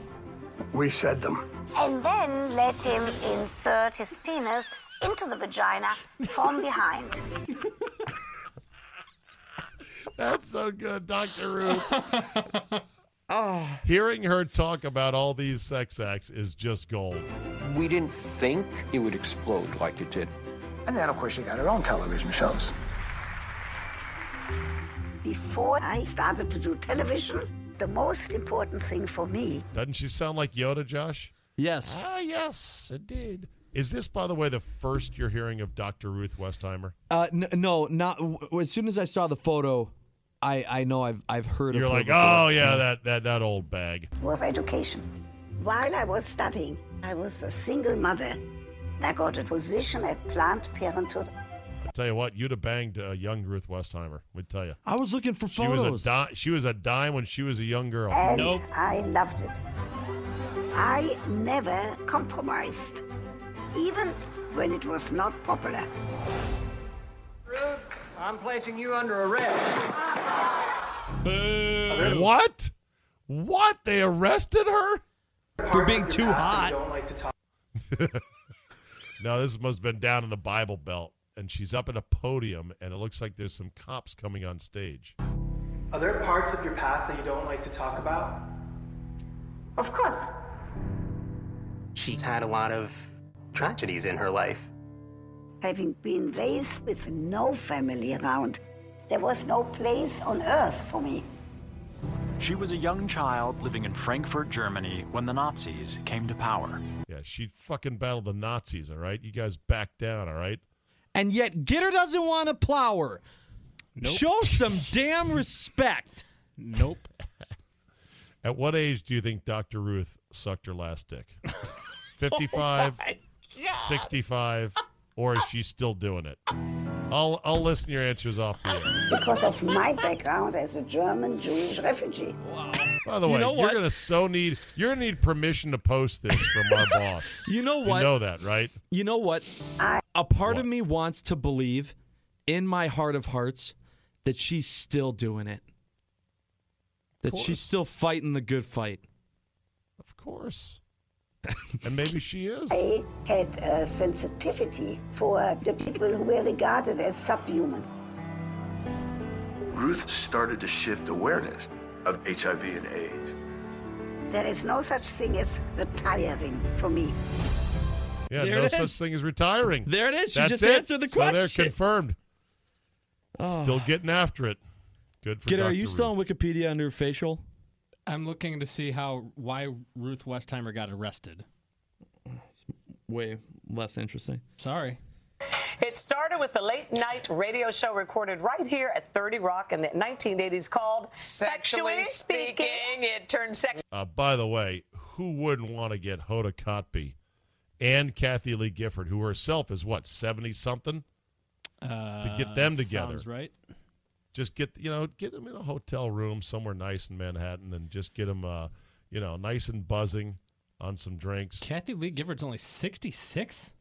we said them. And then let him insert his penis into the vagina from behind. That's so good, Dr. Ruth. Oh. Hearing her talk about all these sex acts is just gold. We didn't think it would explode like it did. And then, of course, she got her own television shows. Before I started to do television, the most important thing for me Doesn't she sound like Yoda, Josh? Yes. Ah, yes, it did. Is this, by the way, the first you're hearing of Dr. Ruth Westheimer? Uh, n- no, not w- as soon as I saw the photo, I I know I've I've heard You're of her like, before. oh yeah, that that that old bag. was education. While I was studying, I was a single mother. I got a position at Planned Parenthood. I'll tell you what, you'd have banged uh, young Ruth Westheimer. We'd tell you. I was looking for She photos. was a di- she was a dime when she was a young girl. And I loved it. I never compromised, even when it was not popular. Ruth, I'm placing you under arrest. What? What? They arrested her? For being too hot. no, this must have been down in the Bible Belt, and she's up at a podium, and it looks like there's some cops coming on stage. Are there parts of your past that you don't like to talk about? Of course. She's had a lot of tragedies in her life. Having been raised with no family around, there was no place on earth for me. She was a young child living in Frankfurt, Germany when the Nazis came to power. Yeah, she fucking battled the Nazis, all right? You guys back down, all right? and yet Gitter doesn't want to plow her. Show some damn respect. Nope. At what age do you think Dr. Ruth sucked her last dick? 55, 65, or is she still doing it? I'll I'll listen to your answers off the air. Because of my background as a German Jewish refugee. Wow. By the You way, know you're gonna so need you're gonna need permission to post this from our boss. You know what? You know that, right? You know what? I- a part of me wants to believe, in my heart of hearts, that she's still doing it. That she's still fighting the good fight. Of course. And maybe she is. I had a sensitivity for the people who were regarded as subhuman. Ruth started to shift awareness of HIV and AIDS. There is no such thing as retiring for me. Yeah, There no such thing as retiring. There it is. She That's just it. answered the question. So they're confirmed. Oh. Still getting after it. Good for Gitter, are you Ruth. still on Wikipedia under facial? I'm looking to see how why Ruth Westheimer got arrested. Way less interesting. Sorry. It started with the late night radio show recorded right here at 30 Rock in the 1980s called Sexually Speaking. it turned sex. Uh, by the way, who wouldn't want to get Hoda Kotb and Kathie Lee Gifford, who herself is what seventy something, to get them Uh, together? Sounds right. Just get you know get them in a hotel room somewhere nice in Manhattan, and just get them uh, you know nice and buzzing on some drinks. Kathie Lee Gifford's only 66.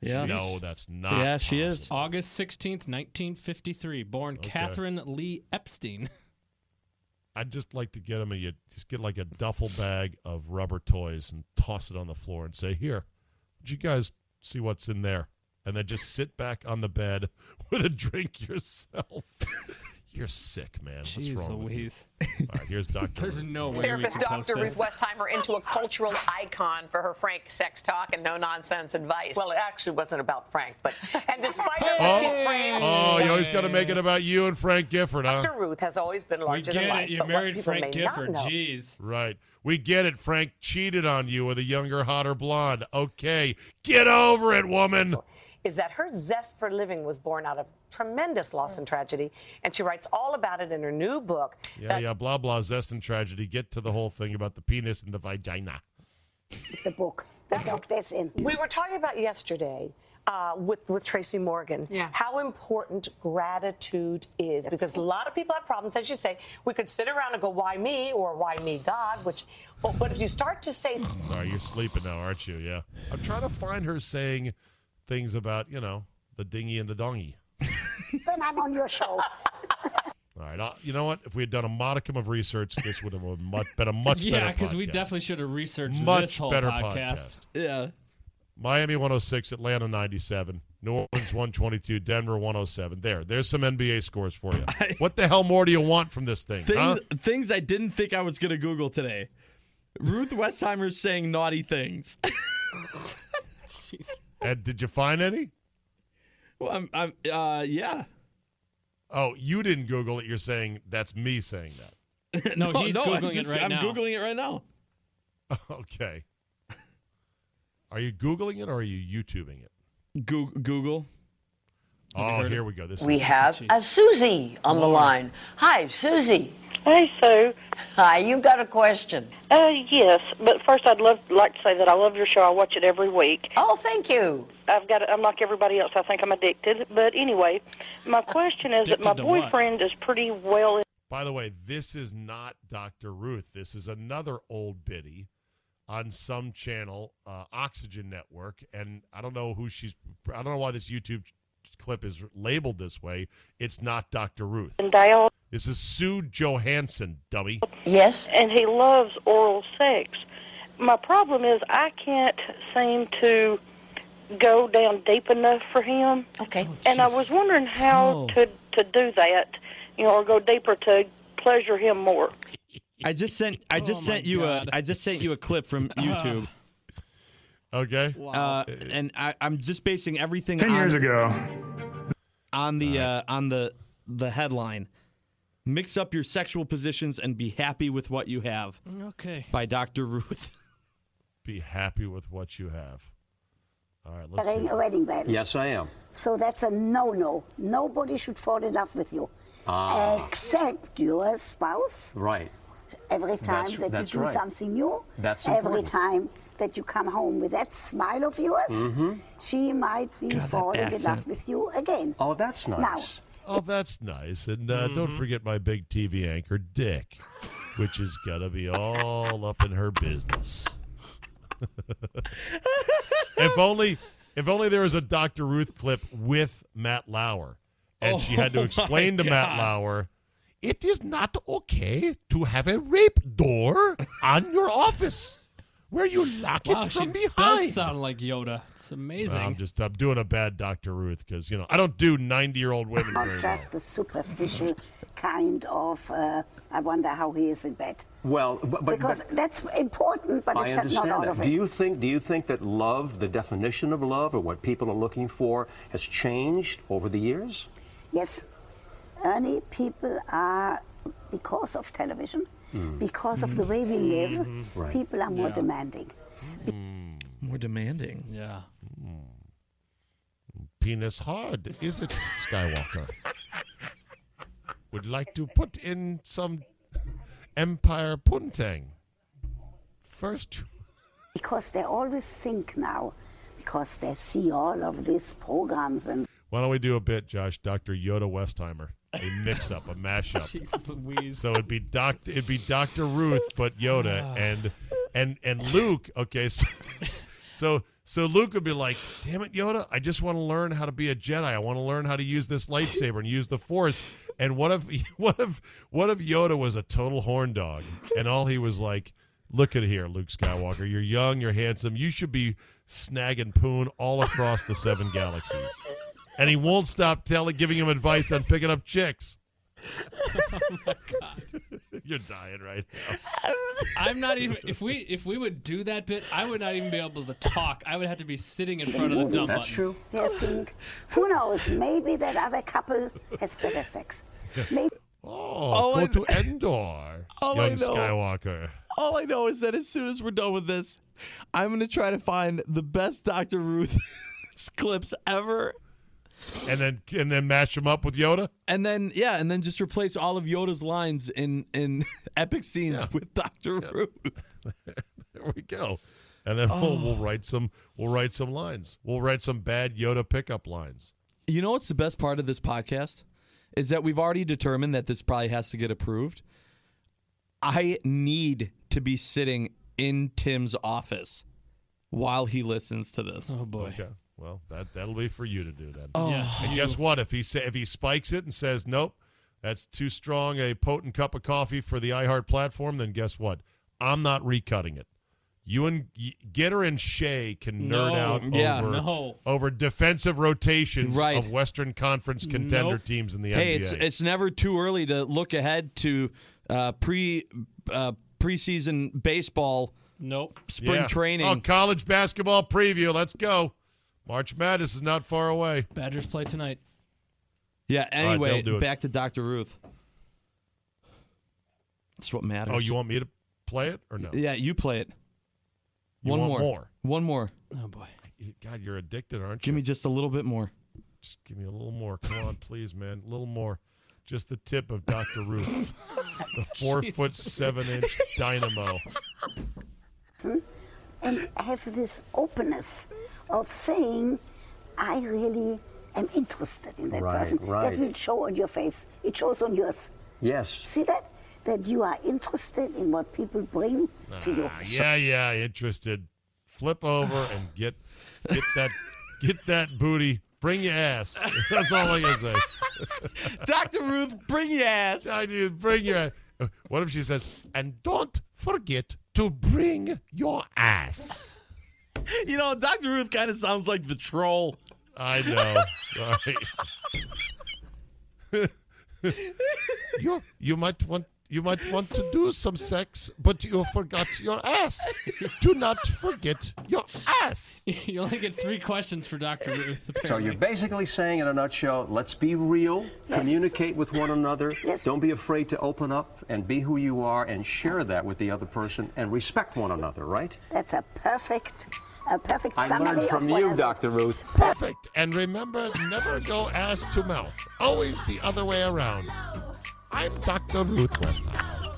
Yeah. No, that's not. Yeah, she is. August 16th, 1953. Born Okay. Catherine Lee Epstein. I'd just like to get them a you just get like a duffel bag of rubber toys and toss it on the floor and say, "Here, would you guys see what's in there?" And then just sit back on the bed with a drink yourself. You're sick, man. What's wrong Louise. with you? All right, here's Doctor. There's no way Therapist can Dr. Ruth. Westheimer into a cultural icon for her frank sex talk and no nonsense advice. Well, it actually wasn't about Frank, but and despite oh. her Oh, petite frame, oh, you always got to make it about you and Frank Gifford, huh? Dr. Ruth has always been We larger get than life. it. You married Frank Gifford. Jeez. Right. We get it. Frank cheated on you with a younger, hotter blonde. Okay, get over it, woman. Is that her zest for living was born out of tremendous loss and tragedy, and she writes all about it in her new book. Yeah, that- yeah, blah blah. Zest and tragedy. Get to the whole thing about the penis and the vagina. The book Took this in. We were talking about yesterday uh, with with Tracy Morgan. Yeah. How important gratitude is because a lot of people have problems. As you say, we could sit around and go, "Why me?" or "Why me, God?" Which, but, but if you start to say, Sorry, you're sleeping now, aren't you? Yeah. I'm trying to find her saying things about, you know, the dinghy and the dongy. Then I'm on your show. All right. Uh, you know what? If we had done a modicum of research, this would have been much, been a much yeah, better because we podcast. definitely should have researched much this whole better podcast. Yeah. Miami 106, Atlanta 97, New Orleans 122, Denver 107. There, there's some NBA scores for you. what the hell more do you want from this thing? Things, huh? things I didn't think I was going to Google today. Ruth Westheimer's saying naughty things. And did you find any? Well, I'm, I'm uh, yeah. Oh, you didn't Google it. You're saying that's me saying that. No, he's I'm Googling it just- right I'm now. Googling it right now. okay. Are you Googling it or are you YouTubing it? Goo- Google. Oh, here we go. This We is have a Susie on the line. Hi, Susie. Hey, Sue. Hi, you've got a question. Uh, yes, but first I'd love like to say that I love your show. I watch it every week. Oh, thank you. I've got. I'm like everybody else. I think I'm addicted. But anyway, my question is that my Addicted to what? boyfriend is pretty well. In- By the way, this is not Dr. Ruth. This is another old biddy on some channel, uh, Oxygen Network, and I don't know who she's. I don't know why this YouTube clip is labeled this way. It's not Dr. Ruth. And Dale. This is Sue Johanson, dummy. Yes. And he loves oral sex. My problem is I can't seem to go down deep enough for him. Okay. and I was wondering how Oh. to to do that, you know, or go deeper to pleasure him more. I just sent. I just Oh, sent you God. a. I just sent you a clip from YouTube. Okay. Uh, and I, I'm just basing everything. Ten on, years ago. On the uh, on the the headline, mix up your sexual positions and be happy with what you have. Okay. By Dr. Ruth. Be happy with what you have. All right, let's Wearing see. a wedding band. Yes, I am. So that's a no-no. Nobody should fall in love with you, Ah. except your spouse. Right. Every time That's- that that's you do right. something new, That's every important. time that you come home with that smile of yours, Mhm. she might be God, falling in love with you again. Oh, that's nice. Now, nice. Oh, that's nice. And uh, don't forget my big TV anchor, Dick, which is going to be all up in her business. if only if only there was a Dr. Ruth clip with Matt Lauer. And she had to Oh, explain to Matt Lauer, it is not okay to have a rape door on your office where are you lock Wow, it she from behind. does sound like Yoda. It's amazing. I'm just I'm doing a bad Dr. Ruth because you know I don't do 90 year old women not very well. just the superficial kind of, uh, I wonder how he is in bed. Well, but, but, because but that's important, but I it's not understand all that. of it. Do you think? Do you think that love, the definition of love, or what people are looking for, has changed over the years? Yes. Ernie, people are, because of television, Hmm. because of the way we live, Mm-hmm. Right. people are more Yeah. demanding. More demanding. Yeah. Penis hard, is it, Skywalker? Would like to put in some Empire Puntang. First, Because they always think now, because they see all of these programs and why don't we do a bit, Josh? Dr. Yoda Westheimer, a mix-up, a mashup. So it'd be Doctor, it'd be Dr. Ruth, but Yoda, ah. and and and Luke. Okay, so so so Luke would be like, "Damn it, Yoda! I just want to learn how to be a Jedi. I want to learn how to use this lightsaber and use the Force." And what if what if what if Yoda was a total horn dog, and all he was like, "Look at here, Luke Skywalker. You're young, you're handsome. You should be snagging poon all across the seven galaxies." And he won't stop telling, giving him advice on picking up chicks. Oh my god. You're dying right now. I'm not even. If we if we would do that bit, I would not even be able to talk. I would have to be sitting in front of the dumb button. they think, who knows, maybe that other couple has better sex. Maybe Oh, All go I- to Endor, All I young know- Skywalker. All I know is that as soon as we're done with this, I'm going to try to find the best Dr. Ruth clips ever. And then and then match him up with Yoda. And then yeah, and then just replace all of Yoda's lines in in epic scenes with Dr. Ruth. There we go. and then we'll, we'll Oh. write some we'll write some lines. We'll write some bad Yoda pickup lines. You know what's the best part of this podcast? Is that we've already determined that this probably has to get approved. I need to be sitting in Tim's office while he listens to this. Oh boy. Okay. Well, that that'll be for you to do then. Oh. Yes, and guess what? If he say, if he spikes it and says nope, that's too strong a potent cup of coffee for the iHeart platform, then guess what? I'm not recutting it. You and y- Gitter and Shea can nerd No. out Yeah. over No. over defensive rotations Right. of Western Conference contender Nope. teams in the Hey, NBA. it's it's never too early to look ahead to uh, pre uh, preseason baseball, Nope. spring Yeah. training. Oh, college basketball preview. Let's go. March Madness is not far away. Badgers play tonight. yeah. Anyway, they'll do back to Dr. Ruth. That's what matters. Oh, you want me to play it or no? Yeah, you play it. You One want more. more? One more. Oh boy. God, you're addicted, aren't you? Give me just a little bit more. Just give me a little more. Come on, please, man. A little more. Just the tip of Dr. Ruth. the four foot seven inch dynamo. and have this openness of saying, I really am interested in that Right, person. right. That will show on your face. It shows on yours. Yes. See that? That you are interested in what people bring to you. Ah, yeah, yeah, interested. Flip over and get get that get that booty. Bring your ass. That's all I can say. Dr. Ruth, bring your ass. I do bring your ass. What if she says, and don't forget to bring your ass? You know, Dr. Ruth kind of sounds like the troll. I know. You you might want you might want to do some sex, but you forgot your ass. Do not forget your ass. You only get three questions for Dr. Ruth. So you're basically saying, in a nutshell, let's be real, communicate with one another, don't be afraid to open up and be who you are and share that with the other person and respect one another, right? That's a perfect, a perfect I summary learned from of you, Dr. Ruth. Perfect. And remember, never go ass to mouth. Always the other way around. I'm Dr. Ruth Westhoff.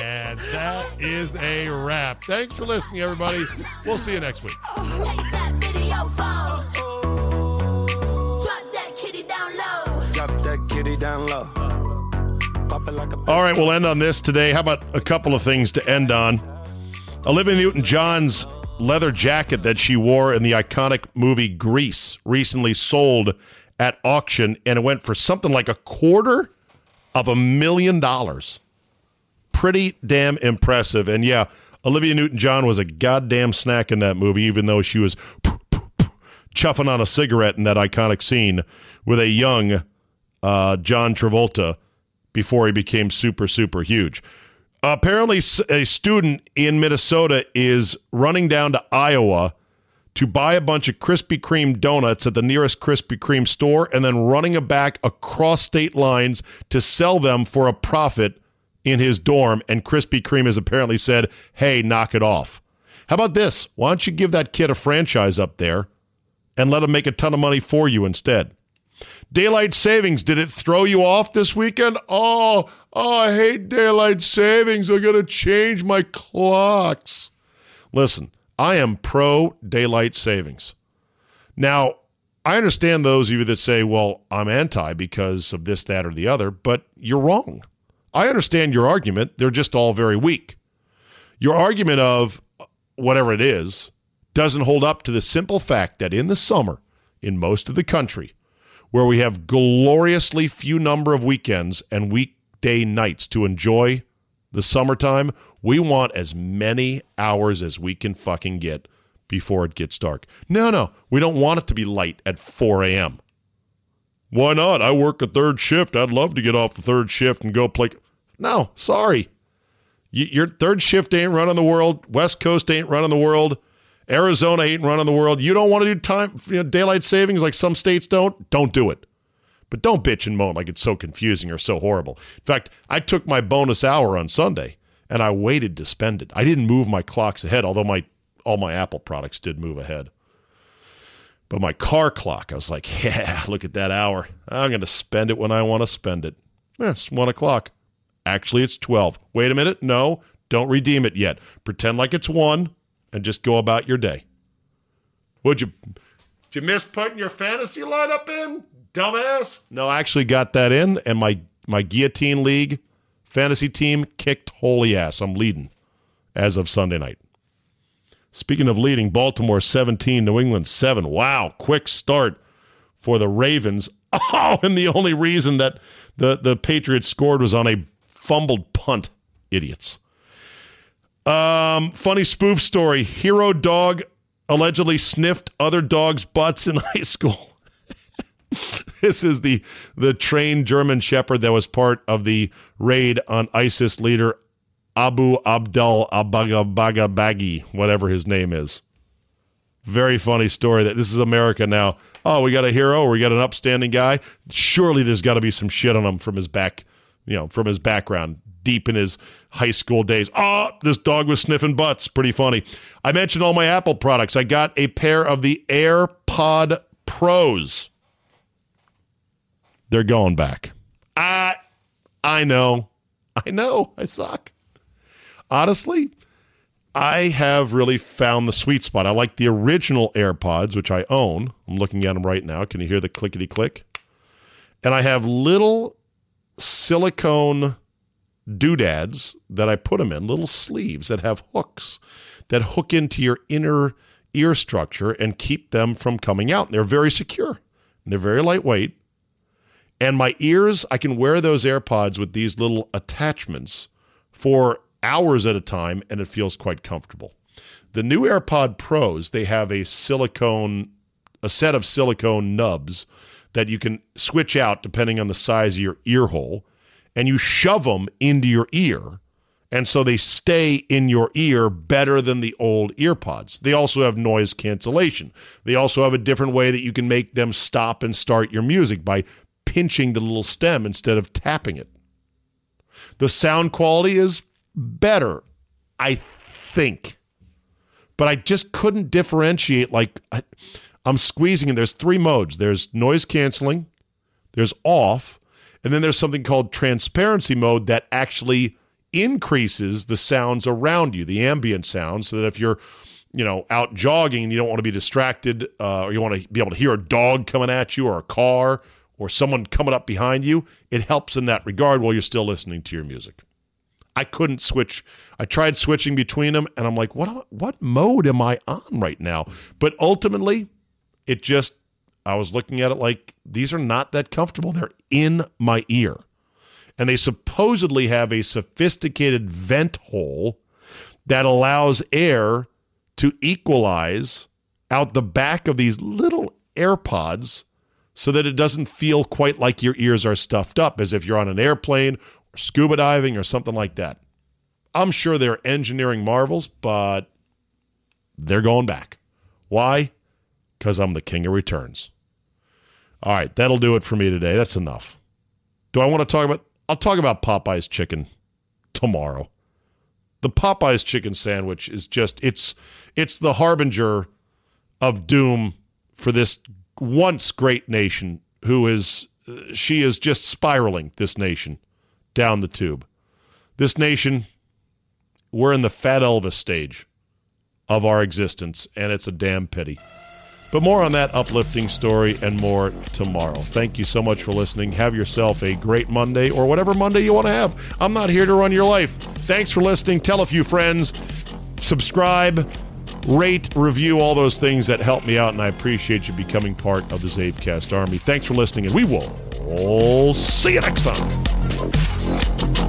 And that is a wrap. Thanks for listening, everybody. We'll see you next week. Video phone. Drop that kitty down low. Drop that kitty down low. Pop it like a All right, we'll end on this today. How about a couple of things to end on? Olivia Newton John's leather jacket that she wore in the iconic movie Grease recently sold at auction, and it went for something like a quarter of a million dollars. Pretty damn impressive. And yeah, Olivia Newton John was a goddamn snack in that movie, even though she was chuffing on a cigarette in that iconic scene with a young uh, John Travolta before he became super, super huge. Apparently, a student in Minnesota is running down to Iowa to buy a bunch of Krispy Kreme donuts at the nearest Krispy Kreme store and then running it back across state lines to sell them for a profit in his dorm. And Krispy Kreme has apparently said, hey, knock it off. How about this? Why don't you give that kid a franchise up there and let him make a ton of money for you instead? Daylight savings, did it throw you off this weekend? Oh, oh, I hate daylight savings. I got to change my clocks. Listen, I am pro daylight savings. Now, I understand those of you that say, well, I'm anti because of this, that, or the other, but you're wrong. I understand your argument. They're just all very weak. Your argument of whatever it is doesn't hold up to the simple fact that in the summer, in most of the country, where we have gloriously few number of weekends and weekday nights to enjoy the summertime, we want as many hours as we can fucking get before it gets dark. No, no, we don't want it to be light at 4 a.m. Why not? I work a third shift. I'd love to get off the third shift and go play. No, sorry. Your third shift ain't running the world. West Coast ain't running the world. Arizona ain't running the world. You don't want to do time you know, daylight savings like some states don't. Don't do it. But don't bitch and moan like it's so confusing or so horrible. In fact, I took my bonus hour on Sunday and I waited to spend it. I didn't move my clocks ahead, although my all my Apple products did move ahead. But my car clock, I was like, yeah, look at that hour. I'm going to spend it when I want to spend it. Eh, yes, one o'clock. Actually, it's 12. Wait a minute. No, Don't redeem it yet. Pretend like it's one and just go about your day. Would you did you miss putting your fantasy lineup in? Dumbass. No, I actually got that in, and my my guillotine league fantasy team kicked holy ass. I'm leading as of Sunday night. Speaking of leading, Baltimore 17, New England 7. Wow, quick start for the Ravens. Oh, and the only reason that the, the Patriots scored was on a fumbled punt. Idiots. Um, funny spoof story. Hero dog allegedly sniffed other dogs' butts in high school. this is the the trained German Shepherd that was part of the raid on ISIS leader Abu Abdul Abagabagabagi, whatever his name is. Very funny story that this is America now. Oh, we got a hero, we got an upstanding guy. Surely there's got to be some shit on him from his back, you know, from his background, deep in his high school days. Oh, this dog was sniffing butts. Pretty funny. I mentioned all my Apple products. I got a pair of the AirPod Pros. They're going back. I I know. I know. I suck. Honestly, I have really found the sweet spot. I like the original AirPods, which I own. I'm looking at them right now. Can you hear the clickety click? And I have little silicone doodads that I put them in, little sleeves that have hooks that hook into your inner ear structure and keep them from coming out. And they're very secure. And they're very lightweight. And my ears, I can wear those AirPods with these little attachments for hours at a time, and it feels quite comfortable. The new AirPod Pros, they have a silicone, a set of silicone nubs that you can switch out depending on the size of your ear hole, and you shove them into your ear. And so they stay in your ear better than the old earpods. They also have noise cancellation. They also have a different way that you can make them stop and start your music by pinching the little stem instead of tapping it. The sound quality is better, I think. But I just couldn't differentiate. Like, I, I'm squeezing, and there's three modes there's noise canceling, there's off, and then there's something called transparency mode that actually increases the sounds around you, the ambient sounds, so that if you're you know, out jogging and you don't want to be distracted, uh, or you want to be able to hear a dog coming at you or a car or someone coming up behind you, it helps in that regard while you're still listening to your music. I couldn't switch. I tried switching between them, and I'm like, what? What mode am I on right now? But ultimately, it just I was looking at it like these are not that comfortable. They're in my ear, and they supposedly have a sophisticated vent hole that allows air to equalize out the back of these little AirPods so that it doesn't feel quite like your ears are stuffed up as if you're on an airplane or scuba diving or something like that. I'm sure they're engineering marvels, but they're going back. Why? Because I'm the king of returns. All right, that'll do it for me today. That's enough. Do I want to talk about? I'll talk about Popeye's chicken tomorrow. The Popeye's chicken sandwich is just it's it's the harbinger of doom for this once great nation who is she is just spiraling this nation down the tube. This nation we're in the fat Elvis stage of our existence and it's a damn pity. But more on that uplifting story and more tomorrow. Thank you so much for listening. Have yourself a great Monday or whatever Monday you want to have. I'm not here to run your life. Thanks for listening. Tell a few friends. Subscribe, rate, review, all those things that help me out, and I appreciate you becoming part of the Czabecast Army. Thanks for listening, and we will all see you next time.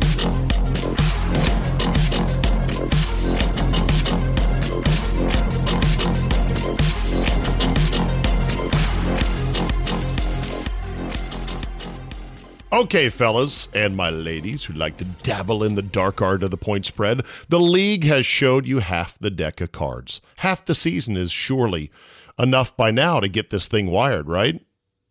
Okay, fellas, and my ladies who like to dabble in the dark art of the point spread, the league has showed you half the deck of cards. Half the season is surely enough by now to get this thing wired, right?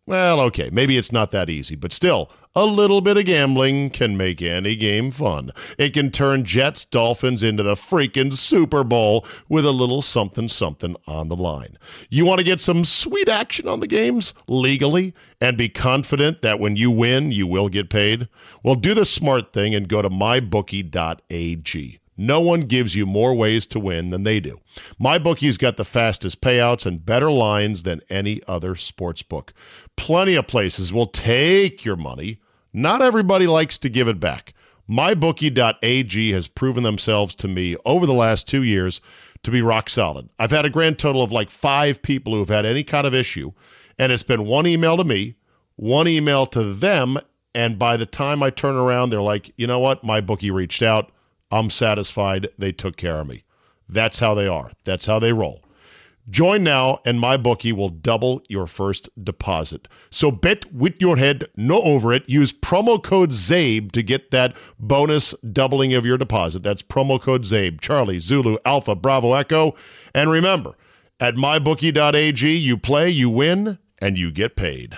Well, okay, maybe it's not that easy, but still, a little bit of gambling can make any game fun. It can turn Jets Dolphins into the freaking Super Bowl with a little something something on the line. You want to get some sweet action on the games legally and be confident that when you win, you will get paid? Well, do the smart thing and go to mybookie.ag. No one gives you more ways to win than they do. MyBookie's got the fastest payouts and better lines than any other sports book. Plenty of places will take your money. Not everybody likes to give it back. MyBookie.ag has proven themselves to me over the last two years to be rock solid. I've had a grand total of like five people who have had any kind of issue, and it's been one email to me, one email to them, and by the time I turn around, they're like, you know what? My bookie reached out. I'm satisfied. They took care of me. That's how they are. That's how they roll. Join now, and my bookie will double your first deposit. So bet with your head, no over it. Use promo code CZABE to get that bonus doubling of your deposit. That's promo code CZABE, Charlie, Zulu, Alpha, Bravo, Echo. And remember, at mybookie.ag, you play, you win, and you get paid.